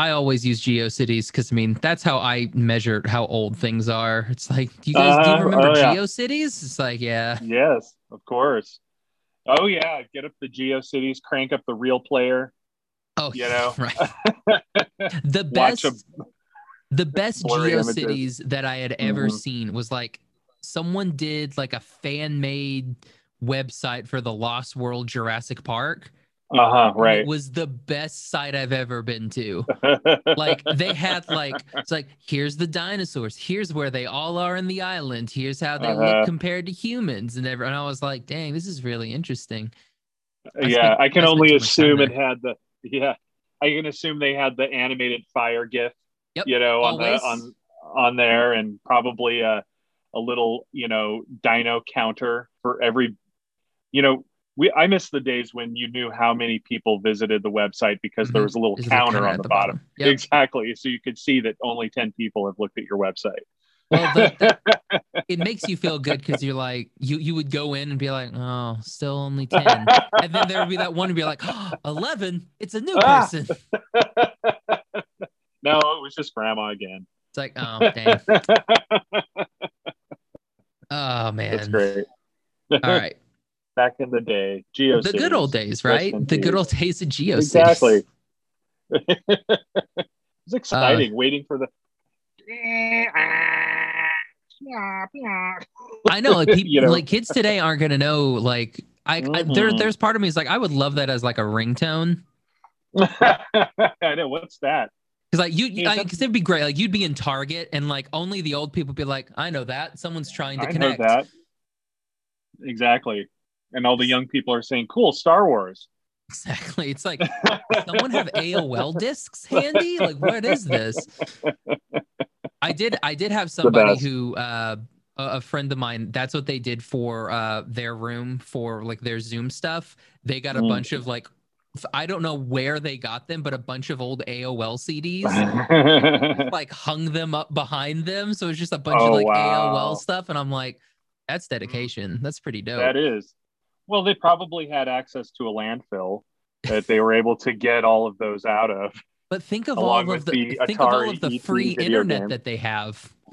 I always use GeoCities because I mean that's how I measure how old things are. It's like, do you guys Uh-huh. you remember Oh, yeah. GeoCities? It's like, yeah, Yes, of course. Oh yeah, get up the GeoCities, crank up the real player. oh, You know? right. The best, a the best blurry images. GeoCities that I had ever Mhm. seen was like someone did like a fan made website for the Lost World Jurassic Park. Uh huh right. It was the best site I've ever been to. like they had like it's like here's the dinosaurs here's where they all are in the island here's how they Uh-huh. look compared to humans and everyone i was like dang this is really interesting I yeah, spent- I can I only too much time assume it had the yeah. I can assume they had the animated fire gif. Yep, You know, on always. the on on there, and probably a a little you know dino counter for every. You know, we I miss the days when you knew how many people visited the website because there Mhm. was a little There's counter counter on at the, bottom. Yep. Exactly, so you could see that only ten people have looked at your website. well the, the- it makes you feel good because you're like you you would go in and be like oh still only 10 and then there would be that one and be like oh, 11 it's a new Ah. person no, it was just grandma again. it's like oh dang oh man That's great. all right Back in the day, Geo. the good old days right the good old days of GeoCities. Exactly. it's was Uh, exciting waiting for the. I know, like people, You know? like kids today aren't gonna know. Like, I, I there, Mhm. there's part of me is like, I would love that as like a ringtone, I know what's that. because like you, Yeah, because it'd be great. Like you'd be in Target and like only the old people be like, I know that someone's trying to I know connect. that exactly, and all the young people are saying, "Cool, Star Wars." Exactly. It's like someone have AOL discs handy. Like, what is this? I did. I did have somebody who. uh a friend of mine that's what they did for uh their room for like their zoom stuff they got a Mm. bunch of like I don't know where they got them but a bunch of old aol cds like hung them up behind them so it's just a bunch of Oh, like wow. aol stuff and i'm like that's dedication that's pretty dope that is. Well, they probably had access to a landfill that they were able to get all of those out of. but think of all of the, the think of all of the free internet game. that they have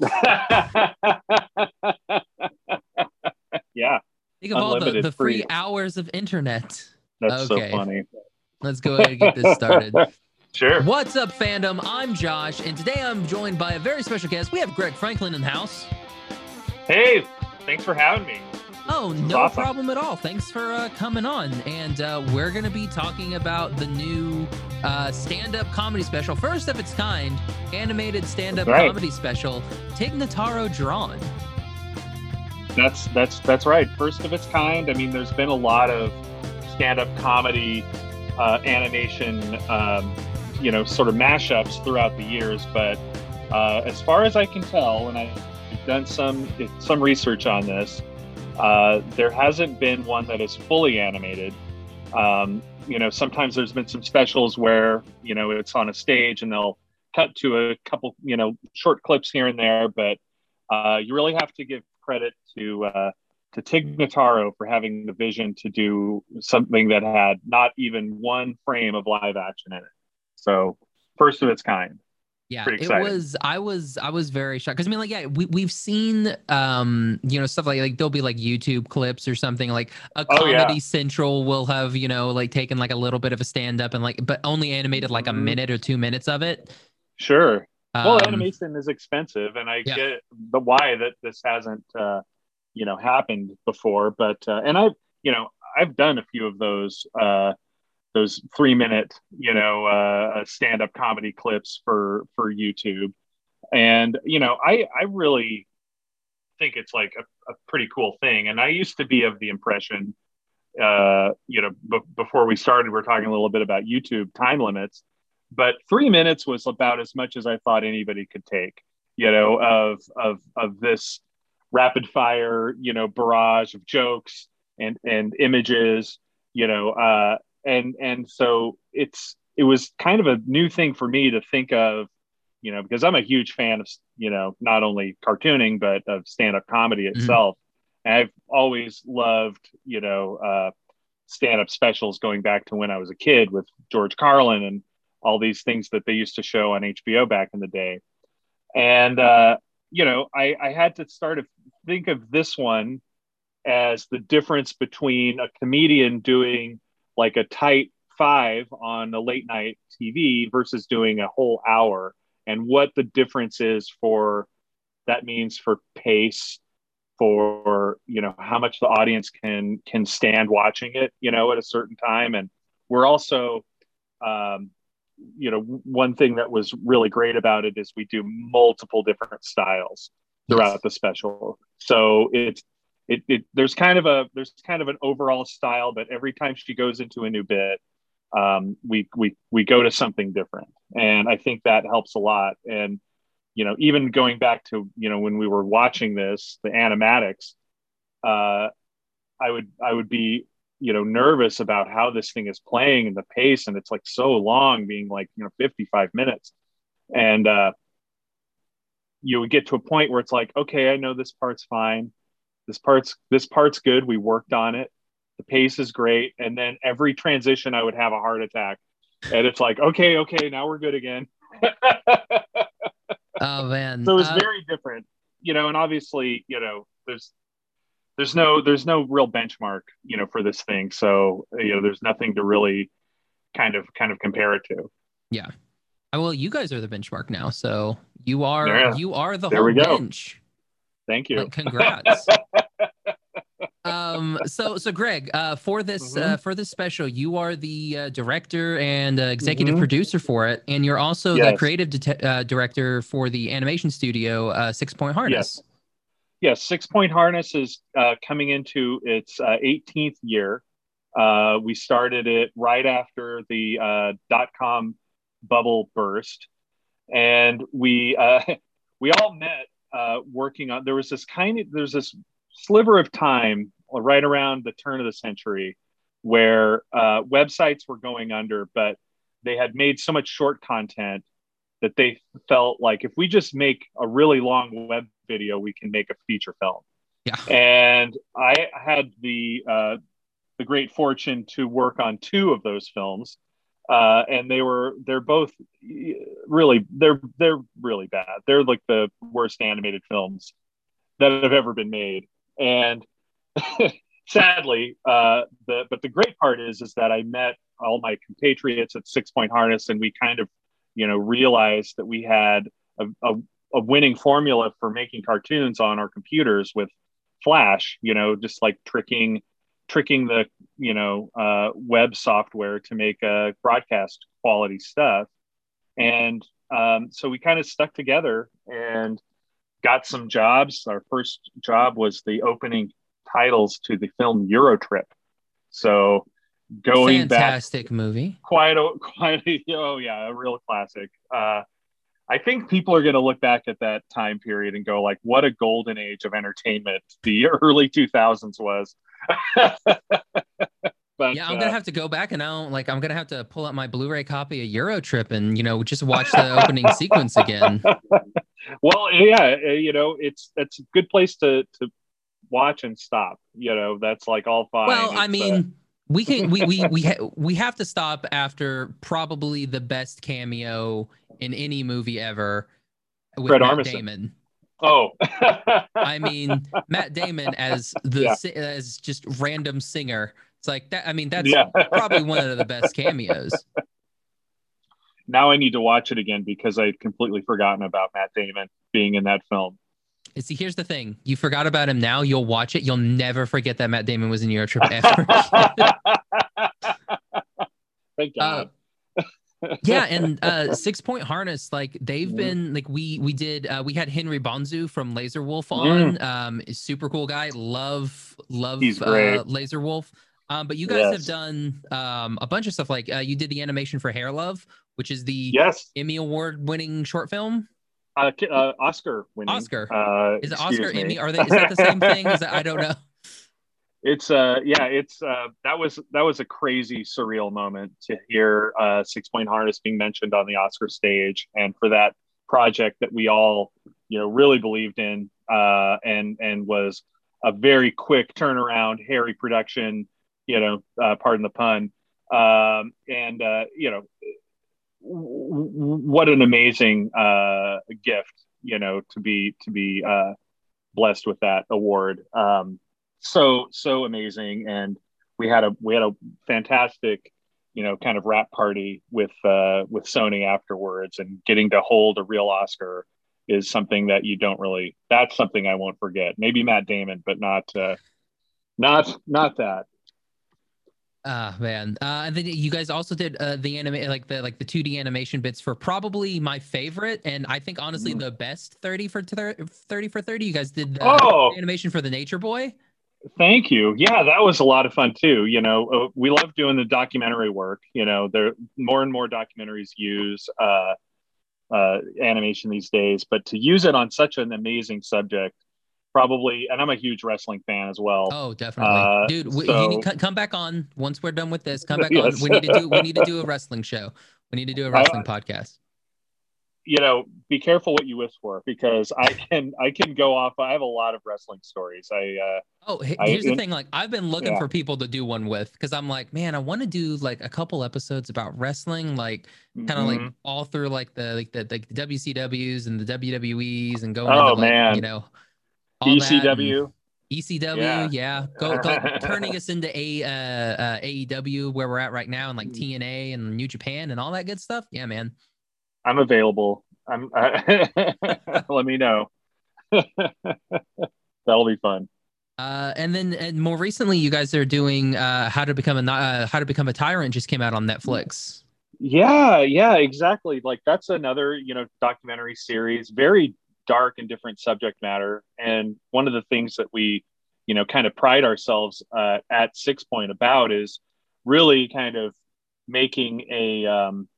yeah, think of all the, the free free. hours of internet that's Okay. so funny. let's go ahead and get this started Sure. What's up, fandom? I'm Josh, and today I'm joined by a very special guest. We have Greg Franklin in the house. Hey, thanks for having me. Oh, no awesome. problem at all. Thanks for uh, coming on. And uh, we're going to be talking about the new uh, stand up comedy special, first of its kind, animated stand up right. comedy special, Tig Notaro Drawn. That's that's that's right. First of its kind. I mean, there's been a lot of stand-up comedy, uh, animation, um, you know, sort of mashups throughout the years. But uh, as far as I can tell, and I've done some some research on this, uh, there hasn't been one that is fully animated. Um, you know, sometimes there's been some specials where you know it's on a stage and they'll cut to a couple, you know, short clips here and there, but uh, you really have to give credit to uh, to Tig Notaro for having the vision to do something that had not even one frame of live action in it. So first of its kind. Yeah, it was. I was. I was very shocked because I mean, like, yeah, we we've seen, um, you know, stuff like like there'll be like YouTube clips or something like a Oh, yeah. Comedy Central will have you know like taken like a little bit of a stand up and like but only animated like a Mhm. minute or two minutes of it. Sure. Well, Um, animation is expensive, and I yeah. get the why that this hasn't, uh, you know, happened before. But uh, and I've, you know, I've done a few of those, uh, those three minute, you know, uh, stand up comedy clips for for YouTube, and you know, I I really think it's like a, a pretty cool thing. And I used to be of the impression, uh, you know, b- before we started, we are talking a little bit about YouTube time limits but three minutes was about as much as I thought anybody could take, you know, of of of this rapid fire, you know, barrage of jokes and and images, you know, uh, and and so it's it was kind of a new thing for me to think of, you know, because I'm a huge fan of you know not only cartooning but of stand up comedy itself. And I've always loved, you know, uh, stand up specials going back to when I was a kid with George Carlin and all these things that they used to show on HBO back in the day. And uh, you know, I, I had to start to think of this one as the difference between a comedian doing like a tight five on a late night TV versus doing a whole hour and what the difference is for that means for pace for you know how much the audience can can stand watching it you know at a certain time and we're also um, you know one thing that was really great about it is we do multiple different styles throughout yes. the special so it's it, it there's kind of a there's kind of an overall style but every time she goes into a new bit um, we we we go to something different. And i think that helps a lot. And you know even going back to you know when we were watching this the animatics uh, i would i would be you know nervous about how this thing is playing and the pace. And it's like so long being like you know 55 minutes. And uh you would get to a point where it's like okay i know this part's fine this part's this part's good. We worked on it. The pace is great. And then every transition i would have a heart attack. And it's like okay okay now we're good again. Oh man. So it's uh, very different you know and obviously you know there's there's no there's no real benchmark you know for this thing. So you know there's nothing to really kind of kind of compare it to. Yeah. Well you guys are the benchmark now. So you are yeah. you are the there whole bench thank you like, congrats um so so greg uh for this uh, mm-hmm. uh for this special you are the uh, director and uh, executive mm-hmm. producer for it and you're also yes. the creative de- uh, director for the animation studio uh six point harness yes yes, Six Point Harness is uh, coming into its uh, 18th year. Uh, we started it right after the uh, dot com bubble burst, and we uh, we all met uh, working on. There was this kind of there's this sliver of time right around the turn of the century where websites were going under, but they had made so much short content that they felt like if we just make a really long web video, we can make a feature film. Yeah. And I had the uh, the great fortune to work on two of those films, uh, and they were they're both really they're they're really bad. They're like the worst animated films that have ever been made, and sadly, uh, the but the great part is is that I met all my compatriots at Six Point Harness, and we kind of you know realized that we had a, a, a winning formula for making cartoons on our computers with flash you know just like tricking tricking the you know uh, web software to make uh, broadcast quality stuff. And um, so we kind of stuck together and got some jobs. Our first job was the opening titles to the film eurotrip. So going fantastic back, movie. Quite a quite a, oh yeah a real classic. Uh i think people are going to look back at that time period and go like what a golden age of entertainment the early 2000s was but yeah i'm uh, gonna have to go back and now like i'm gonna have to pull out my blu-ray copy of eurotrip and you know just watch the opening sequence again well yeah uh, you know it's it's a good place to to watch and stop you know that's like all fine well i mean uh, we can we we we ha- we have to stop after probably the best cameo in any movie ever with Fred Matt Armisen. Damon. Oh, I mean Matt Damon as the yeah. as just random singer. It's like that. I mean that's yeah. probably one of the best cameos. Now I need to watch it again because I'd completely forgotten about Matt Damon being in that film. See, here's the thing. You forgot about him now. You'll watch it. You'll never forget that Matt Damon was in Eurotrip ever. Thank God. Uh, yeah, and uh, Six Point Harness, like they've been like we we did uh, we had Henry Bonsu from Laser Wolf on. Mm. Um, super cool guy. Love love uh, Laser Wolf. Um, but you guys yes. have done um, a bunch of stuff. Like uh, you did the animation for Hair Love, which is the yes. Emmy Award winning short film. Uh, uh, Oscar winning. Oscar. Uh, is it Oscar me. Emmy? Are they? Is that the same thing? Is that, I don't know. It's uh yeah it's uh that was that was a crazy surreal moment to hear uh Six Point Harness being mentioned on the Oscar stage and for that project that we all you know really believed in uh and and was a very quick turnaround hairy production you know uh, pardon the pun um and uh you know what an amazing uh, gift, you know, to be to be uh, blessed with that award. Um, so so amazing, and we had a we had a fantastic, you know, kind of wrap party with uh, with Sony afterwards, and getting to hold a real Oscar is something that you don't really. That's something I won't forget. Maybe Matt Damon, but not uh, not not that. Ah uh, man, uh, and then you guys also did uh, the anime, like the like the two D animation bits for probably my favorite, and I think honestly mm. the best thirty for thirty for thirty. You guys did the oh. animation for the Nature Boy. Thank you. Yeah, that was a lot of fun too. You know, uh, we love doing the documentary work. You know, there more and more documentaries use uh, uh, animation these days, but to use it on such an amazing subject probably and i'm a huge wrestling fan as well oh definitely uh, dude we, so, you need come back on once we're done with this come back yes. on we need to do we need to do a wrestling show we need to do a wrestling I, podcast you know be careful what you wish for because i can i can go off i have a lot of wrestling stories i uh oh here's I, the thing like i've been looking yeah. for people to do one with because i'm like man i want to do like a couple episodes about wrestling like kind of mm-hmm. like all through like the like the, like the wcws and the wwe's and going oh into, like, man you know ECW. ECW, yeah, yeah. Go, go turning us into a uh, uh, AEW where we're at right now, and like mm. TNA and New Japan and all that good stuff. Yeah, man. I'm available. I'm. Uh, let me know. That'll be fun. Uh, and then and more recently, you guys are doing uh, how to become a uh, how to become a tyrant just came out on Netflix. Yeah, yeah, exactly. Like that's another you know documentary series, very dark and different subject matter. And one of the things that we, you know, kind of pride ourselves uh, at Six Point about is really kind of making a um,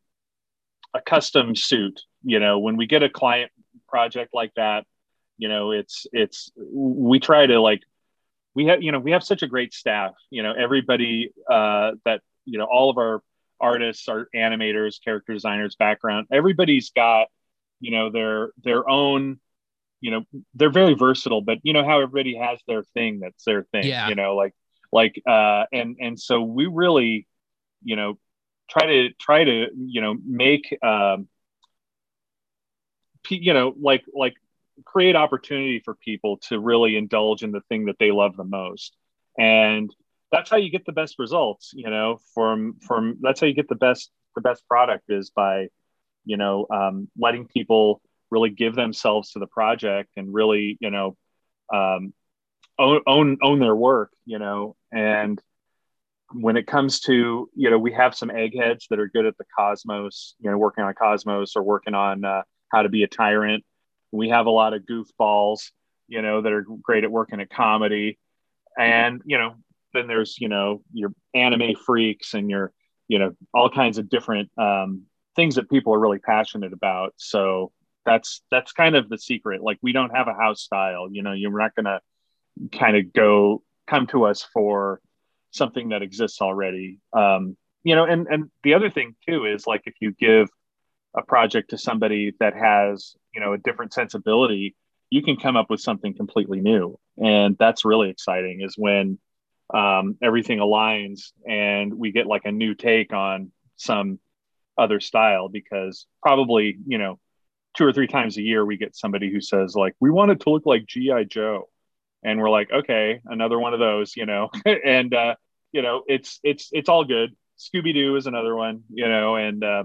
a custom suit. You know, when we get a client project like that, you know, it's it's we try to like we have you know we have such a great staff. You know, everybody uh, that you know all of our artists, our animators, character designers, background, everybody's got you know their their own you know they're very versatile but you know how everybody has their thing that's their thing yeah. you know like like uh and and so we really you know try to try to you know make um you know like like create opportunity for people to really indulge in the thing that they love the most. And that's how you get the best results you know from from that's how you get the best the best product is by you know um, letting people really give themselves to the project and really you know um, own, own own their work you know and when it comes to you know we have some eggheads that are good at the cosmos you know working on cosmos or working on uh, how to be a tyrant we have a lot of goofballs you know that are great at working at comedy and you know then there's you know your anime freaks and your you know all kinds of different um, things that people are really passionate about. So that's that's kind of the secret. Like we don't have a house style. You know, you're not gonna kind of go come to us for something that exists already. Um, you know, and and the other thing too is like if you give a project to somebody that has you know a different sensibility, you can come up with something completely new, and that's really exciting. Is when um, everything aligns and we get like a new take on some other style because probably you know two or three times a year we get somebody who says like we want it to look like gi joe and we're like okay another one of those you know and uh you know it's it's it's all good. Scooby-doo is another one you know and uh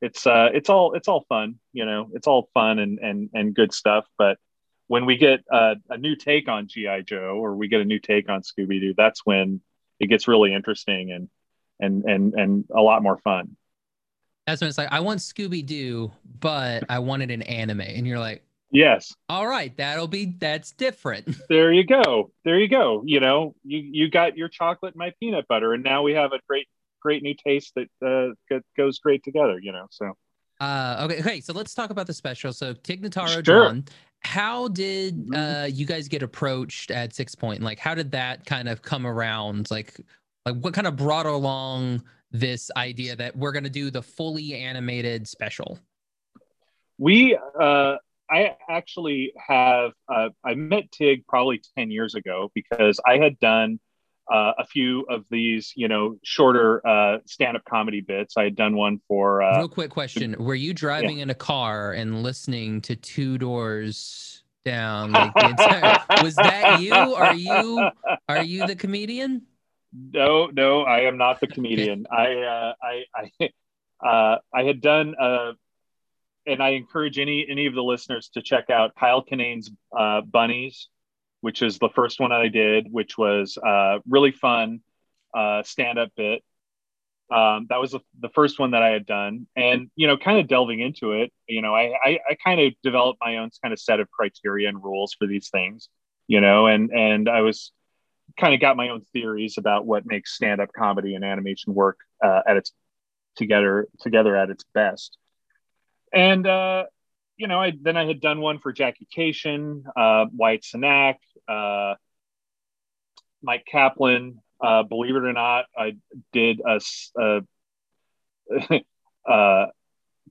it's uh it's all it's all fun you know it's all fun and and and good stuff. But when we get uh, a new take on gi joe or we get a new take on scooby-doo that's when it gets really interesting and and and and a lot more fun. That's when it's like, I want Scooby Doo, but I wanted an anime. And you're like, Yes. All right, that'll be that's different. There you go. There you go. You know, you you got your chocolate and my peanut butter, and now we have a great great new taste that uh, goes great together. You know, so. Uh, okay, okay. So let's talk about the special. So Tig Notaro sure. John, how did mm-hmm. uh, you guys get approached at Six Point? Like, how did that kind of come around? Like, like what kind of brought along this idea that we're going to do the fully animated special? We, uh, I actually have, uh, I met Tig probably 10 years ago because I had done uh, a few of these, you know, shorter uh, stand-up comedy bits. I had done one for. Uh, Real quick question: Were you driving yeah. in a car and listening to Two Doors Down? Like entire, was that you? Are you are you the comedian? No, no, I am not the comedian. I, uh, I, I, uh, I had done, uh, and I encourage any any of the listeners to check out Kyle Kinane's uh, Bunnies which is the first one I did, which was uh, really fun uh, stand up bit. Um, that was the, the, first one that I had done. And, you know, kind of delving into it, you know, I, I, I kind of developed my own kind of set of criteria and rules for these things, you know, and, and I was kind of got my own theories about what makes stand up comedy and animation work uh, at its together, together at its best. And, uh, you know, I then I had done one for Jackie Kashian, uh, Wyatt Cenac, uh, Myq Kaplan. Uh, believe it or not, I did a, a uh,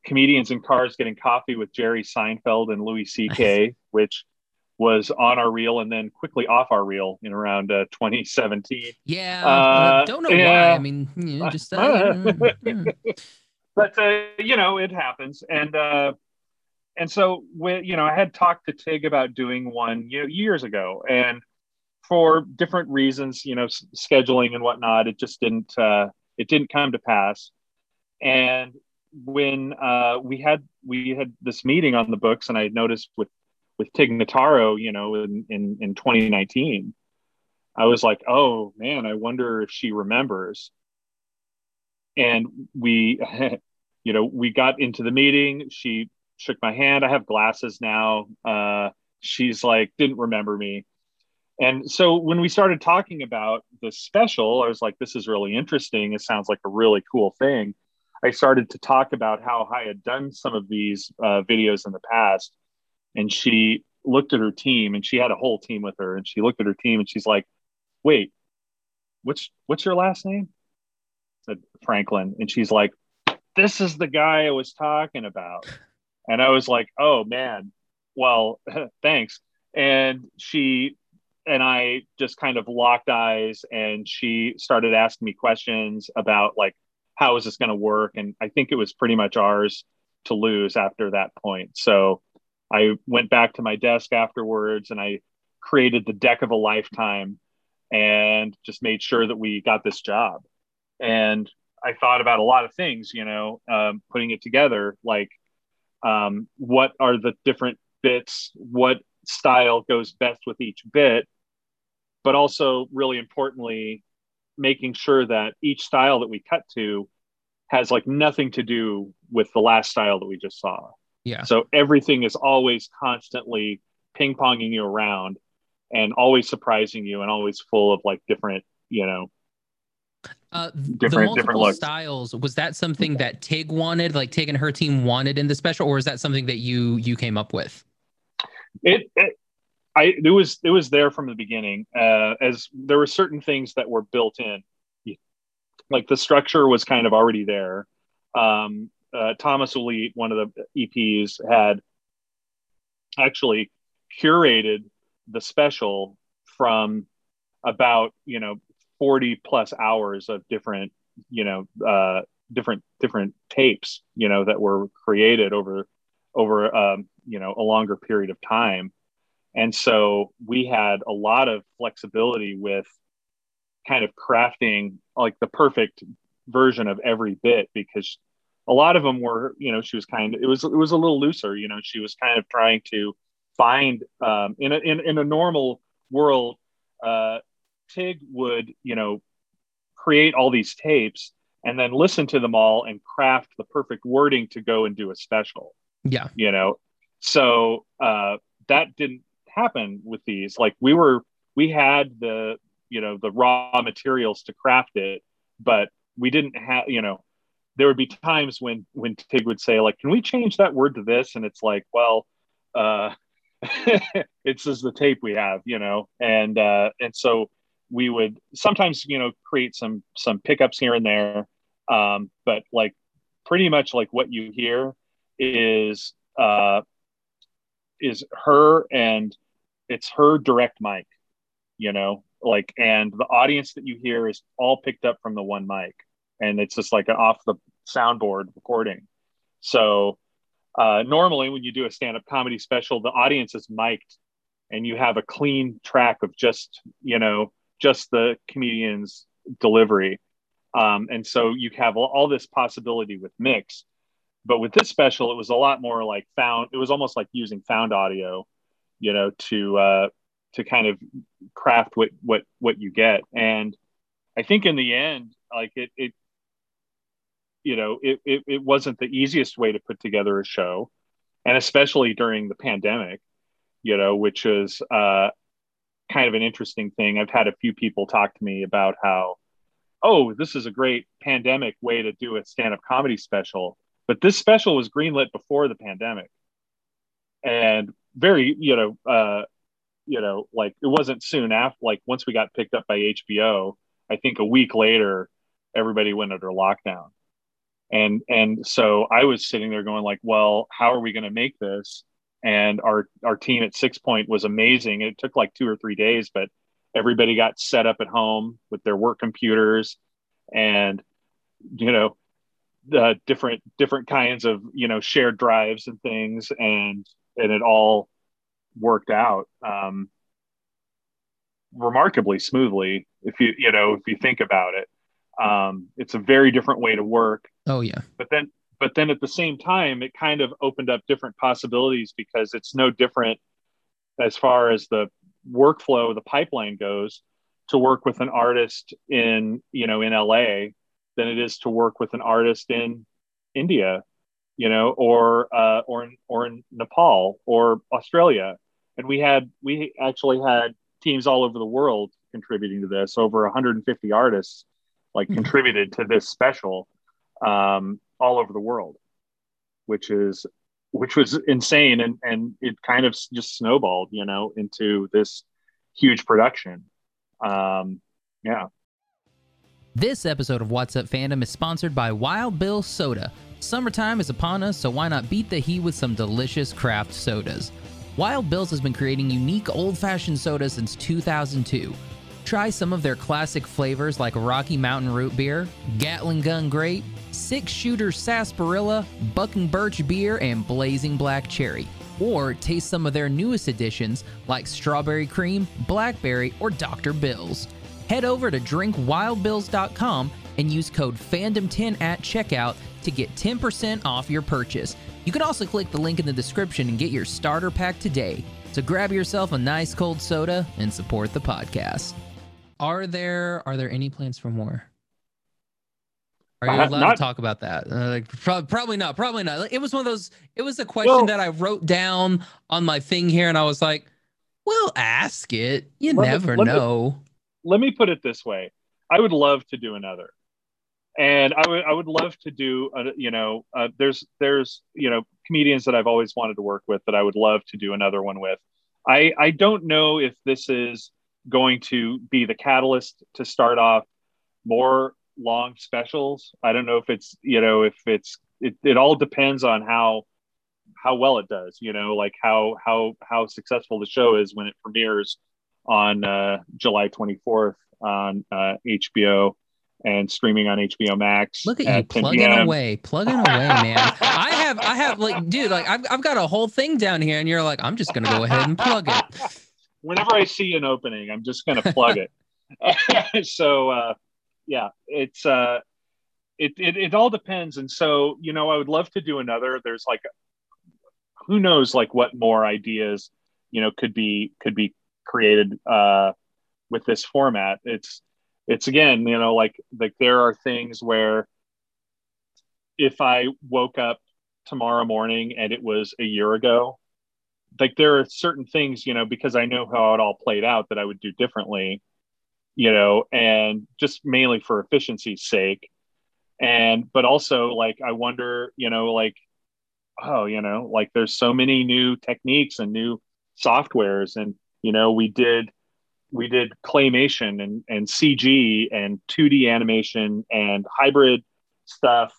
comedians in cars getting coffee with Jerry Seinfeld and Louis C.K., which was on our reel and then quickly off our reel in around uh, 2017. Yeah, uh, don't know yeah. why. I mean, you know, just uh, but uh, you know, it happens, and uh, and so when you know i had talked to tig about doing one years ago. And for different reasons you know scheduling and whatnot it just didn't uh, it didn't come to pass. And when uh, we had we had this meeting on the books and i noticed with with tig notaro you know in, in in 2019 i was like oh man i wonder if she remembers. And we you know we got into the meeting she shook my hand. I have glasses now. Uh, she's like, didn't remember me. And so when we started talking about the special, I was like, this is really interesting. It sounds like a really cool thing. I started to talk about how I had done some of these uh, videos in the past. And she looked at her team and she had a whole team with her. And she looked at her team and she's like, wait, what's, what's your last name? I said Franklin. And she's like, this is the guy I was talking about. And I was like, oh man, well, thanks. And she and I just kind of locked eyes and she started asking me questions about like, how is this going to work? And I think it was pretty much ours to lose after that point. So I went back to my desk afterwards and I created the deck of a lifetime and just made sure that we got this job. And I thought about a lot of things, you know, um, putting it together, like um, what are the different bits, what style goes best with each bit, but also really importantly, making sure that each style that we cut to has like nothing to do with the last style that we just saw. Yeah. So everything is always constantly ping ponging you around and always surprising you and always full of like different, you know, uh, different different looks. styles was that something that Tig wanted, like Tig and her team wanted in the special, or is that something that you you came up with? It, it I it was it was there from the beginning. Uh, as there were certain things that were built in, like the structure was kind of already there. Um, uh, Thomas Elite, one of the EPs, had actually curated the special from about you know 40 plus hours of different you know uh, different different tapes you know that were created over over um, you know a longer period of time. And so we had a lot of flexibility with kind of crafting like the perfect version of every bit because a lot of them were you know she was kind of it was it was a little looser you know she was kind of trying to find um, in a in, in a normal world uh, Tig would, you know, create all these tapes and then listen to them all and craft the perfect wording to go and do a special. Yeah. You know, so uh, that didn't happen with these. Like we were, we had the, you know, the raw materials to craft it, but we didn't have, you know, there would be times when when Tig would say like, "Can we change that word to this?" And it's like, well, uh, it's just the tape we have, you know, and uh, and so we would sometimes you know create some some pickups here and there. Um, but like pretty much like what you hear is uh, is her and it's her direct mic you know like and the audience that you hear is all picked up from the one mic. And it's just like an off the soundboard recording. So uh, normally when you do a stand-up comedy special the audience is mic'd and you have a clean track of just you know just the comedian's delivery. Um, and so you have all, this possibility with mix but with this special it was a lot more like found it was almost like using found audio you know to uh, to kind of craft what what what you get. And i think in the end like it it you know it, it, it wasn't the easiest way to put together a show and especially during the pandemic you know which is uh kind of an interesting thing i've had a few people talk to me about how oh this is a great pandemic way to do a stand-up comedy special but this special was greenlit before the pandemic and very you know uh you know, like it wasn't soon after, like once we got picked up by HBO, I think a week later, everybody went under lockdown. And, and so I was sitting there going like, well, how are we going to make this? And our, our team at Six Point was amazing. It took like two or three days, but everybody got set up at home with their work computers and, you know, the different, different kinds of, you know, shared drives and things. And, and it all, worked out um, remarkably smoothly. If you you know if you think about it, um, it's a very different way to work. Oh yeah. But then but then at the same time, it kind of opened up different possibilities because it's no different as far as the workflow, the pipeline goes to work with an artist in you know in LA than it is to work with an artist in India, you know, or uh, or in, or in Nepal or Australia and we had we actually had teams all over the world contributing to this. Over 150 artists like mm-hmm. contributed to this special um, all over the world, which is which was insane, and and it kind of just snowballed, you know, into this huge production. Um, yeah. This episode of What's Up Fandom is sponsored by Wild Bill Soda. Summertime is upon us, so why not beat the heat with some delicious craft sodas? Wild Bills has been creating unique old fashioned sodas since 2002. Try some of their classic flavors like Rocky Mountain Root Beer, Gatling Gun Grape, Six Shooter Sarsaparilla, Bucking Birch Beer, and Blazing Black Cherry. Or taste some of their newest additions like Strawberry Cream, Blackberry, or Dr. Bill's. Head over to drinkwildbills.com and use code FANDOM10 at checkout to get 10% off your purchase. You can also click the link in the description and get your starter pack today. So grab yourself a nice cold soda and support the podcast. Are there are there any plans for more? Are you allowed not, to talk about that? Uh, like, pro- probably not. Probably not. It was one of those. It was a question well, that I wrote down on my thing here, and I was like, "We'll ask it. You never me, know." Me, let me put it this way: I would love to do another and I would I would love to do a, you know uh, there's there's you know comedians that I've always wanted to work with that I would love to do another one with. I I don't know if this is going to be the catalyst to start off more long specials. I don't know if it's you know if it's it, it all depends on how how well it does. You know like how how how successful the show is when it premieres on uh, July 24th on uh, HBO and streaming on HBO Max. Look at you plugging away, plugging away, man. I have, I have, like, dude, like, I've, I've got a whole thing down here, and you're like, I'm just gonna go ahead and plug it. Whenever I see an opening, I'm just gonna plug it. so, uh, yeah, it's, uh, it, it, it all depends, and so you know, I would love to do another. There's like, who knows, like, what more ideas, you know, could be could be created uh, with this format. It's it's again, you know, like like there are things where if I woke up tomorrow morning and it was a year ago, like there are certain things, you know, because I know how it all played out that I would do differently, you know, and just mainly for efficiency's sake. And but also like I wonder, you know, like, oh, you know, like there's so many new techniques and new softwares. And, you know, we did we did claymation and, and CG and 2D animation and hybrid stuff.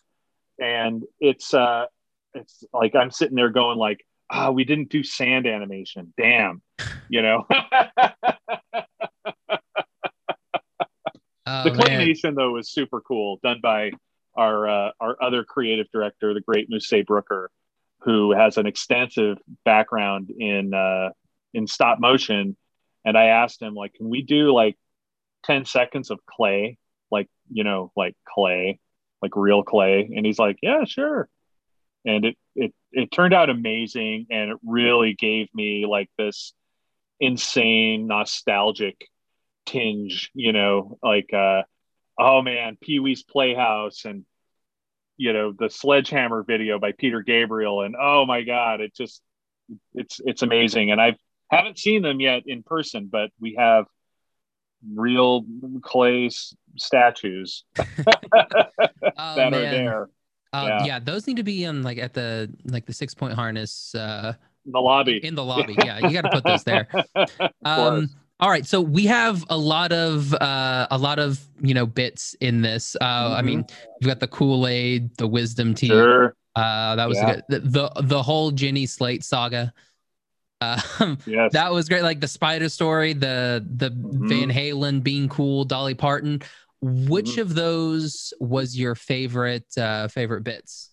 And it's uh it's like I'm sitting there going like, ah, oh, we didn't do sand animation. Damn, you know. Oh, the claymation though was super cool, done by our uh, our other creative director, the great Mousse Brooker, who has an extensive background in uh, in stop motion. And I asked him, like, can we do like 10 seconds of clay, like, you know, like clay, like real clay? And he's like, yeah, sure. And it, it, it turned out amazing. And it really gave me like this insane nostalgic tinge, you know, like, uh, oh man, Pee Wee's Playhouse and, you know, the Sledgehammer video by Peter Gabriel. And oh my God, it just, it's, it's amazing. And I've, haven't seen them yet in person, but we have real clay statues oh, that man. are there. Uh, yeah. yeah. those need to be in like at the like the six point harness uh in the lobby. In the lobby. Yeah, you got to put those there. um all right, so we have a lot of uh, a lot of you know bits in this. Uh, mm-hmm. I mean, we've got the Kool Aid, the Wisdom Teeth. Sure. Uh, that was yeah. good. The, the, the whole Jenny Slate saga. Um, yes. that was great. Like the Spider story, the the mm-hmm. Van Halen being cool, Dolly Parton. Which mm-hmm. of those was your favorite uh, favorite bits?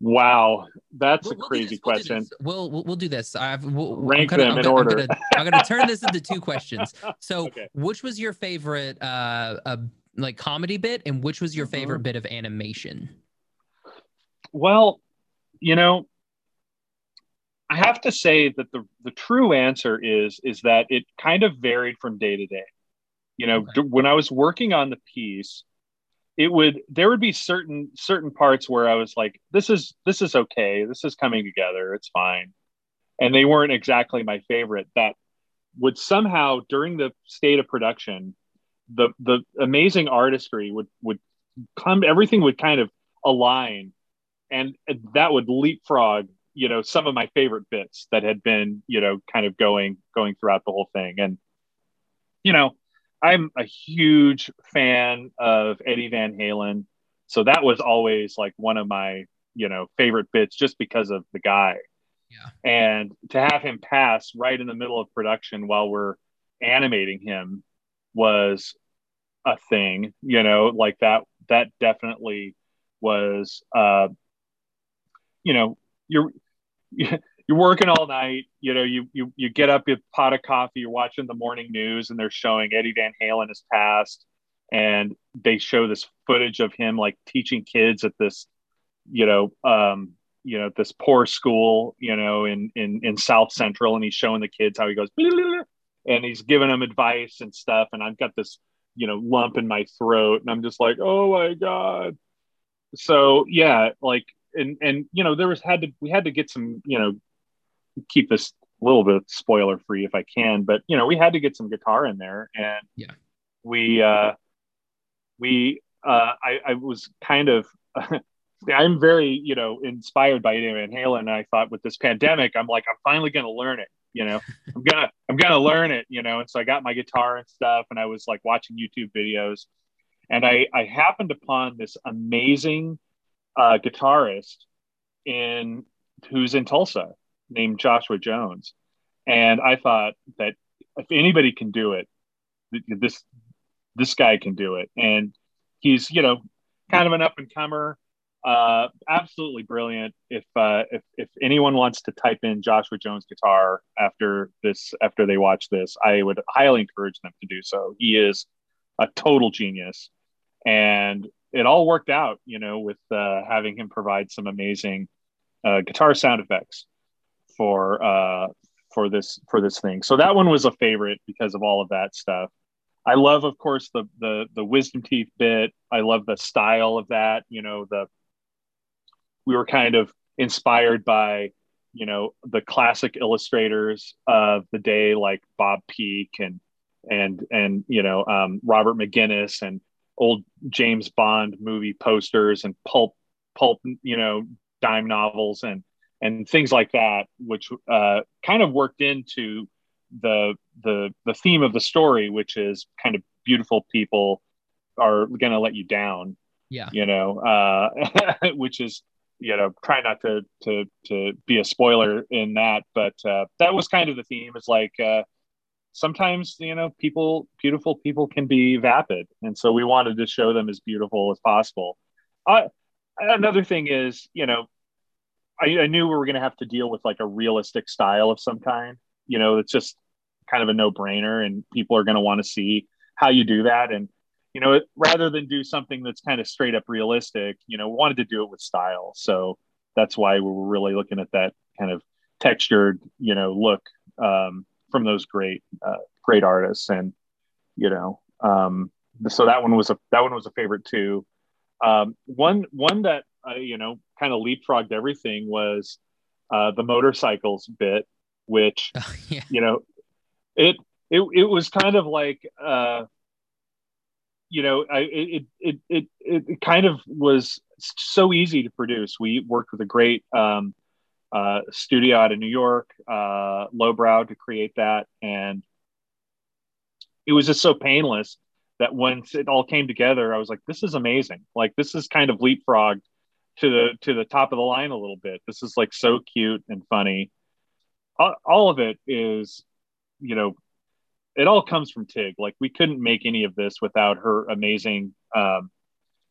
Wow, that's we'll, a crazy we'll question. We'll, we'll, we'll do this. I've we'll, rank gonna, them I'm in gonna, order. I'm gonna, I'm gonna, turn this into two questions. So, okay. which was your favorite uh, uh like comedy bit, and which was your favorite mm-hmm. bit of animation? Well, you know, I have to say that the the true answer is is that it kind of varied from day to day. You know, okay. when I was working on the piece, it would there would be certain certain parts where I was like, this is this is okay, this is coming together, it's fine, and they weren't exactly my favorite. That would somehow during the state of production, the the amazing artistry would would come, everything would kind of align, and that would leapfrog you know some of my favorite bits that had been you know kind of going going throughout the whole thing and you know i'm a huge fan of eddie van halen. So that was always like one of my you know favorite bits just because of the guy. Yeah. And to have him pass right in the middle of production while we're animating him was a thing you know like that that definitely was uh you know you're you're working all night. You know, you you you get up, you pot of coffee, you're watching the morning news, and they're showing Eddie Van Halen has passed, and they show this footage of him like teaching kids at this, you know, um, you know, this poor school, you know, in in in South Central, and he's showing the kids how he goes, and he's giving them advice and stuff, and I've got this, you know, lump in my throat, and I'm just like, oh my god. So yeah, like and and you know there was had to we had to get some you know keep this a little bit spoiler free if I can, but you know we had to get some guitar in there, and yeah, we uh, we uh, I, I was kind of I'm very you know inspired by Eddie Van Halen, and I thought with this pandemic, I'm like I'm finally going to learn it. You know, I'm gonna I'm gonna learn it. You know, and so I got my guitar and stuff, and I was like watching YouTube videos, and I I happened upon this amazing uh, guitarist in who's in Tulsa named Joshua Jones, and I thought that if anybody can do it, this this guy can do it, and he's you know kind of an up and comer, uh, absolutely brilliant. If uh, if if anyone wants to type in Joshua Jones guitar after this after they watch this, I would highly encourage them to do so. He is a total genius, and it all worked out, you know, with uh, having him provide some amazing uh, guitar sound effects for uh, for this for this thing. So that one was a favorite because of all of that stuff. I love, of course, the the the wisdom teeth bit. I love the style of that. You know, the we were kind of inspired by you know the classic illustrators of the day, like Bob Peak and and and you know um, Robert McGinnis and old James Bond movie posters and pulp pulp you know dime novels and and things like that, which uh, kind of worked into the the the theme of the story, which is kind of beautiful people are going to let you down. Yeah, you know, uh, which is you know try not to to to be a spoiler in that, but uh, that was kind of the theme. Is like uh, sometimes you know people beautiful people can be vapid and so we wanted to show them as beautiful as possible uh, another thing is you know I, I knew we were going to have to deal with like a realistic style of some kind. You know it's just kind of a no-brainer and people are going to want to see how you do that. And you know rather than do something that's kind of straight up realistic you know wanted to do it with style. So that's why we were really looking at that kind of textured you know look um, from those great uh, great artists. And you know um, so that one was a that one was a favorite too. Um, one one that uh, you know kind of leapfrogged everything was uh, the motorcycles bit which oh, yeah. you know it it it was kind of like uh, you know I, it, it it it kind of was so easy to produce we worked with a great um, uh, studio out of New York, uh, Lowbrow, to create that, and it was just so painless that once it all came together, I was like, "This is amazing! Like this is kind of leapfrog to the to the top of the line a little bit. This is like so cute and funny. All, all of it is, you know, it all comes from Tig. Like we couldn't make any of this without her amazing, um,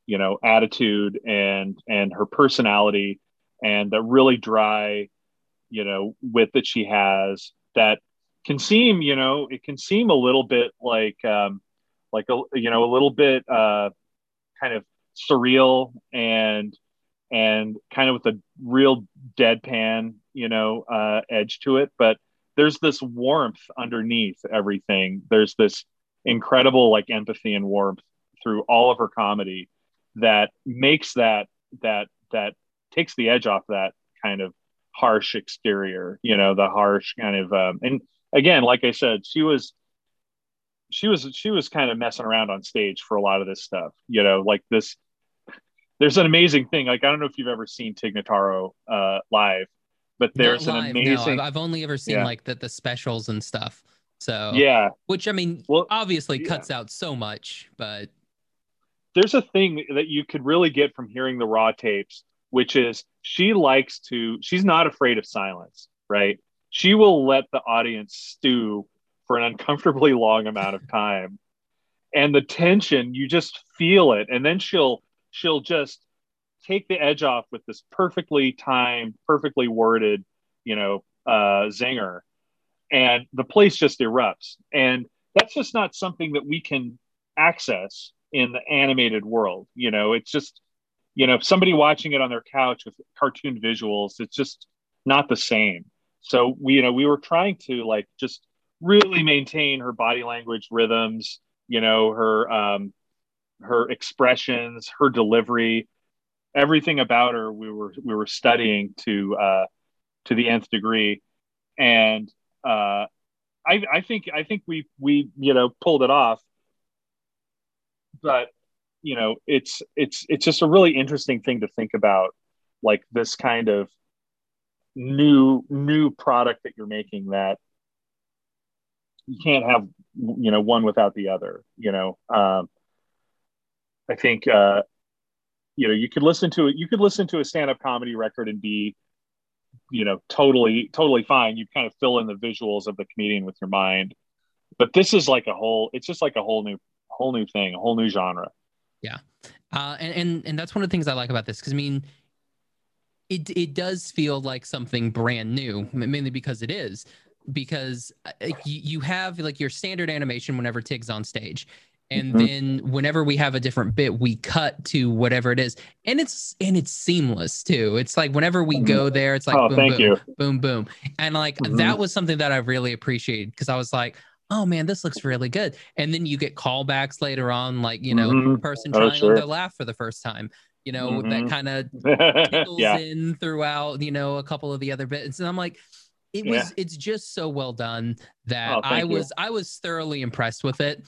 you know, attitude and and her personality and the really dry, you know, wit that she has that can seem, you know, it can seem a little bit like, um, like a, you know, a little bit uh, kind of surreal and and kind of with a real deadpan, you know, uh, edge to it. But there's this warmth underneath everything. There's this incredible like empathy and warmth through all of her comedy that makes that that that takes the edge off that kind of harsh exterior, you know, the harsh kind of um, and again, like I said, she was she was she was kind of messing around on stage for a lot of this stuff, you know, like this there's an amazing thing. Like I don't know if you've ever seen Tig Notaro uh, live, but there's live, an amazing. No, I've only ever seen yeah. like the the specials and stuff. So yeah, which I mean, well, obviously yeah. cuts out so much, but there's a thing that you could really get from hearing the raw tapes which is she likes to, she's not afraid of silence, right? She will let the audience stew for an uncomfortably long amount of time. And the tension, you just feel it. And then she'll, she'll just take the edge off with this perfectly timed, perfectly worded, you know, uh, zinger. And the place just erupts. And that's just not something that we can access in the animated world. You know, it's just you know, somebody watching it on their couch with cartoon visuals, it's just not the same. So we, you know, we were trying to like just really maintain her body language rhythms, you know, her um her expressions, her delivery, everything about her we were we were studying to uh to the nth degree. And uh I I think I think we we you know pulled it off. But you know it's it's it's just a really interesting thing to think about like this kind of new new product that you're making that you can't have you know one without the other you know um i think uh you know you could listen to it you could listen to a stand-up comedy record and be you know totally totally fine you kind of fill in the visuals of the comedian with your mind but this is like a whole it's just like a whole new whole new thing a whole new genre yeah. Uh, and, and and that's one of the things I like about this because I mean, it it does feel like something brand new, mainly because it is. Because uh, you, you have like your standard animation whenever Tig's on stage, and mm-hmm. then whenever we have a different bit we cut to whatever it is and it's and it's seamless too it's like whenever we go mm-hmm. there it's like oh, boom boom you. boom boom and like mm-hmm. that was something that i really appreciated because i was like oh man, this looks really good. And then you get callbacks later on, like, you know, mm-hmm. person oh, trying oh, sure. their laugh for the first time, you know, mm-hmm. that kind of yeah. in throughout, you know, a couple of the other bits. And I'm like, it was, yeah. it's just so well done that oh, I was, you. I was thoroughly impressed with it.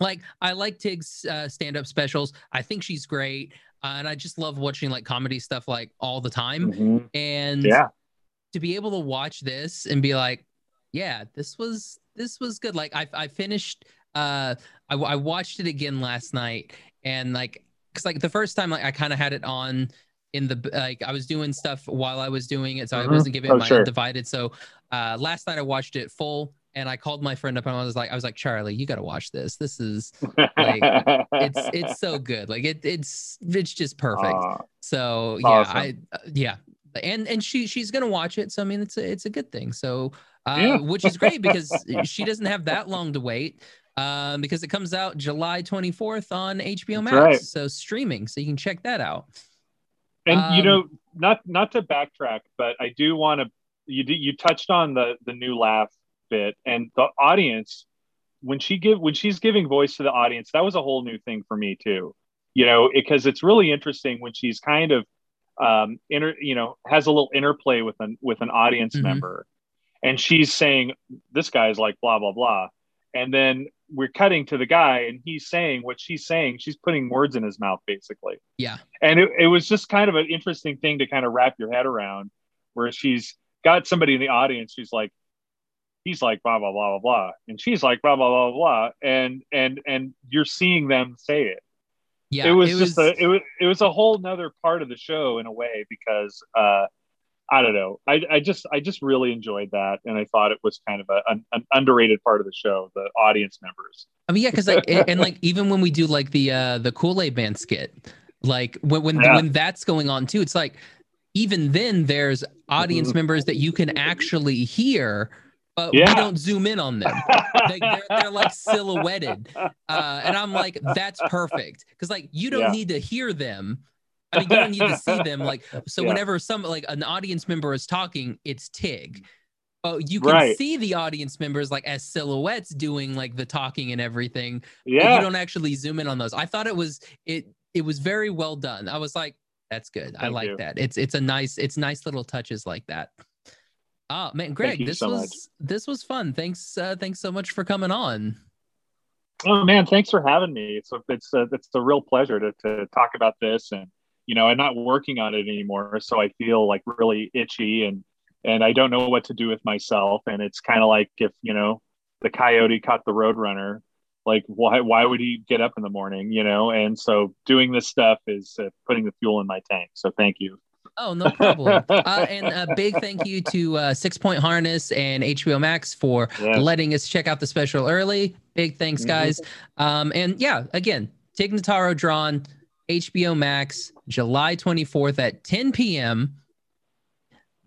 Like, I like Tig's uh, stand up specials. I think she's great. Uh, and I just love watching like comedy stuff like all the time. Mm-hmm. And yeah, to be able to watch this and be like, yeah, this was this was good. Like I I finished uh I, I watched it again last night and like because like the first time like I kind of had it on in the like I was doing stuff while I was doing it, so mm-hmm. I wasn't giving oh, it my sure. undivided. So uh last night I watched it full and I called my friend up and I was like, I was like, Charlie, you got to watch this. This is like, it's it's so good. Like it it's it's just perfect. Uh, so yeah, awesome. I uh, yeah, and and she she's gonna watch it. So I mean, it's a it's a good thing. So uh, yeah. which is great because she doesn't have that long to wait. Um, because it comes out July 24th on HBO Max, right. so streaming, so you can check that out. And um, you know, not not to backtrack, but I do want to. You you touched on the the new laugh bit, and the audience when she give when she's giving voice to the audience, that was a whole new thing for me too. You know, because it's really interesting when she's kind of um inter, you know, has a little interplay with an with an audience mm-hmm. member, and she's saying this guy's like blah blah blah, and then we're cutting to the guy and he's saying what she's saying. She's putting words in his mouth basically. Yeah. And it, it was just kind of an interesting thing to kind of wrap your head around where she's got somebody in the audience who's like he's like blah blah blah blah blah and she's like blah blah blah blah and and and you're seeing them say it yeah it was, it just was... a it was it was a whole nother part of the show in a way because uh I don't know. I, I just I just really enjoyed that, and I thought it was kind of a, an, an underrated part of the show. The audience members. I mean, yeah, because like and like even when we do like the uh the Kool Aid Man skit, like when when yeah. when that's going on too, it's like even then there's audience mm-hmm. members that you can actually hear but yeah. we don't zoom in on them. they, are they're like silhouetted, uh, and I'm like, that's perfect because like you don't yeah. need to hear them I mean, you don't need to see them. Like, so yeah. whenever some like an audience member is talking, it's Tig. But you can right. see the audience members like as silhouettes doing like the talking and everything. Yeah. you don't actually zoom in on those. I thought it was it it was very well done. I was like, that's good. Thank I like you. that. It's it's a nice it's nice little touches like that. Oh man, Greg, this so was much. this was fun. Thanks uh, thanks so much for coming on. Oh man, thanks for having me. It's a, it's a, it's a real pleasure to to talk about this and you know i'm not working on it anymore so i feel like really itchy and and i don't know what to do with myself and it's kind of like if you know the coyote caught the roadrunner like why why would he get up in the morning you know and so doing this stuff is uh, putting the fuel in my tank so thank you Oh, no problem. uh, and a big thank you to uh, Six Point Harness and HBO Max for yes. letting us check out the special early. Big thanks, mm-hmm. guys. Mm-hmm. Um, and yeah, again, Tig Notaro drawn HBO Max, July 24th at 10 p.m.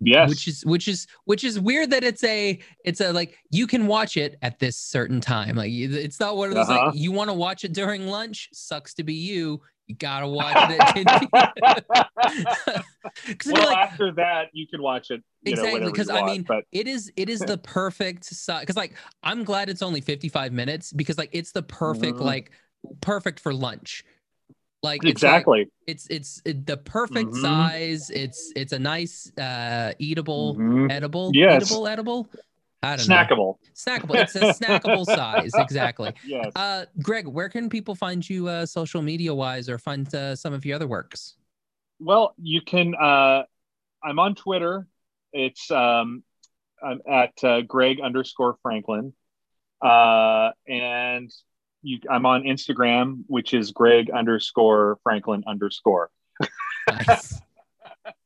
Yes. Which is which is which is weird that it's a it's a like you can watch it at this certain time. Like it's not one of those uh-huh. like you want to watch it during lunch. Sucks to be you. You gotta watch it at 10 p.m. well, like, after that, you can watch it. exactly, because I mean, but... it is it is the perfect size. Because like, I'm glad it's only 55 minutes because like it's the perfect mm-hmm. like perfect for lunch like exactly, it's like, it's, it's the perfect mm-hmm. size. It's it's a nice uh eatable, mm-hmm. edible, yes. eatable, edible. I don't snackable. Know. Snackable. It's a snackable size. Exactly. Yes. Uh, Greg, where can people find you uh, social media wise or find uh, some of your other works? Well, you can. Uh, I'm on Twitter. It's um, I'm at uh, Greg underscore Franklin. Uh, and you, I'm on Instagram, which is Greg underscore Franklin underscore. Nice.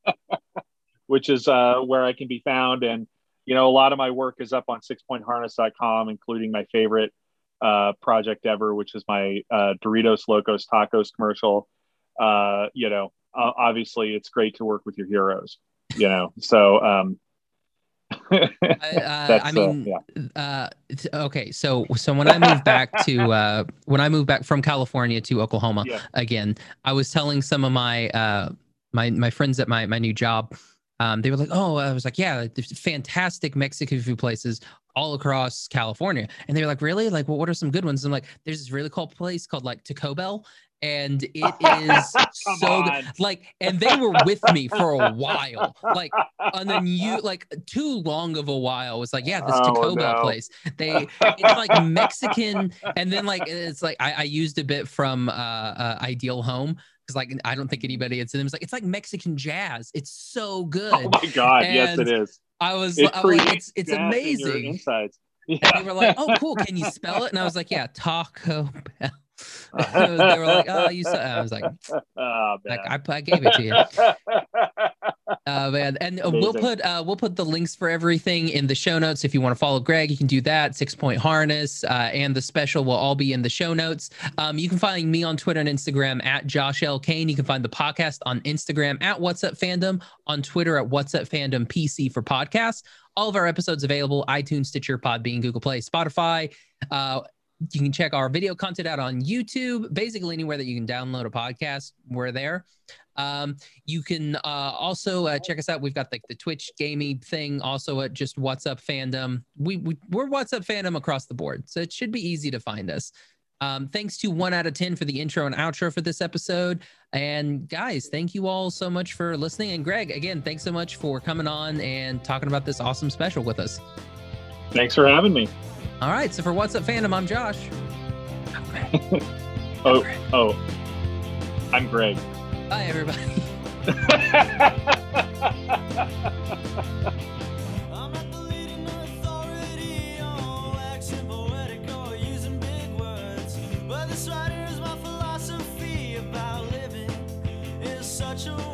which is uh, where I can be found. And, you know, a lot of my work is up on sixpointharness.com, including my favorite uh, project ever, which is my uh, Doritos Locos Tacos commercial. Uh, you know, obviously it's great to work with your heroes, you know, so um, uh, I mean, uh, yeah. uh, okay. So, so when I moved back to uh, when I moved back from California to Oklahoma yeah. again, I was telling some of my uh, my my friends at my my new job. Um, they were like, "Oh, I was like, yeah, there's fantastic Mexican food places all across California." And they were like, "Really? Like, well, what are some good ones?" And I'm like, "There's this really cool place called like Taco Bell, and it is so good. like and they were with me for a while like and then you like too long of a while was like yeah this oh, taco bell no. place they it's like mexican and then like it's like i, I used a bit from uh, uh ideal home because like i don't think anybody had seen them it's like it's like mexican jazz. It's so oh good. oh my god and yes it is. I was, it I was like it's it's amazing. insides. Yeah. and they were like oh cool. Can you spell it? And i was like yeah taco bell they were like, "Oh, you." Saw. I was like, oh, like I, I gave it to you. uh, man, and uh, we'll put uh, we'll put the links for everything in the show notes. If you want to follow Greg, you can do that. Six Point Harness uh, and the special will all be in the show notes. Um, you can find me on Twitter and Instagram at Josh L Kane. You can find the podcast on Instagram at What's Up Fandom, on Twitter at What's Up Fandom PC for podcasts. All of our episodes available: iTunes, Stitcher, Podbean, Google Play, Spotify. Uh, you can check our video content out on YouTube. Basically, anywhere that you can download a podcast, we're there. Um, you can uh, also uh, check us out. We've got like the, Twitch gaming thing, also at just What's Up Fandom. We, we we're What's Up Fandom across the board, so it should be easy to find us. Um, thanks to one out of ten for the intro and outro for this episode. And guys, thank you all so much for listening. And Greg, again, thanks so much for coming on and talking about this awesome special with us. Thanks for having me. All right. So for What's Up Fandom, I'm Josh. oh, oh, I'm Greg. Hi, everybody. such a world, yeah. You and I got a life to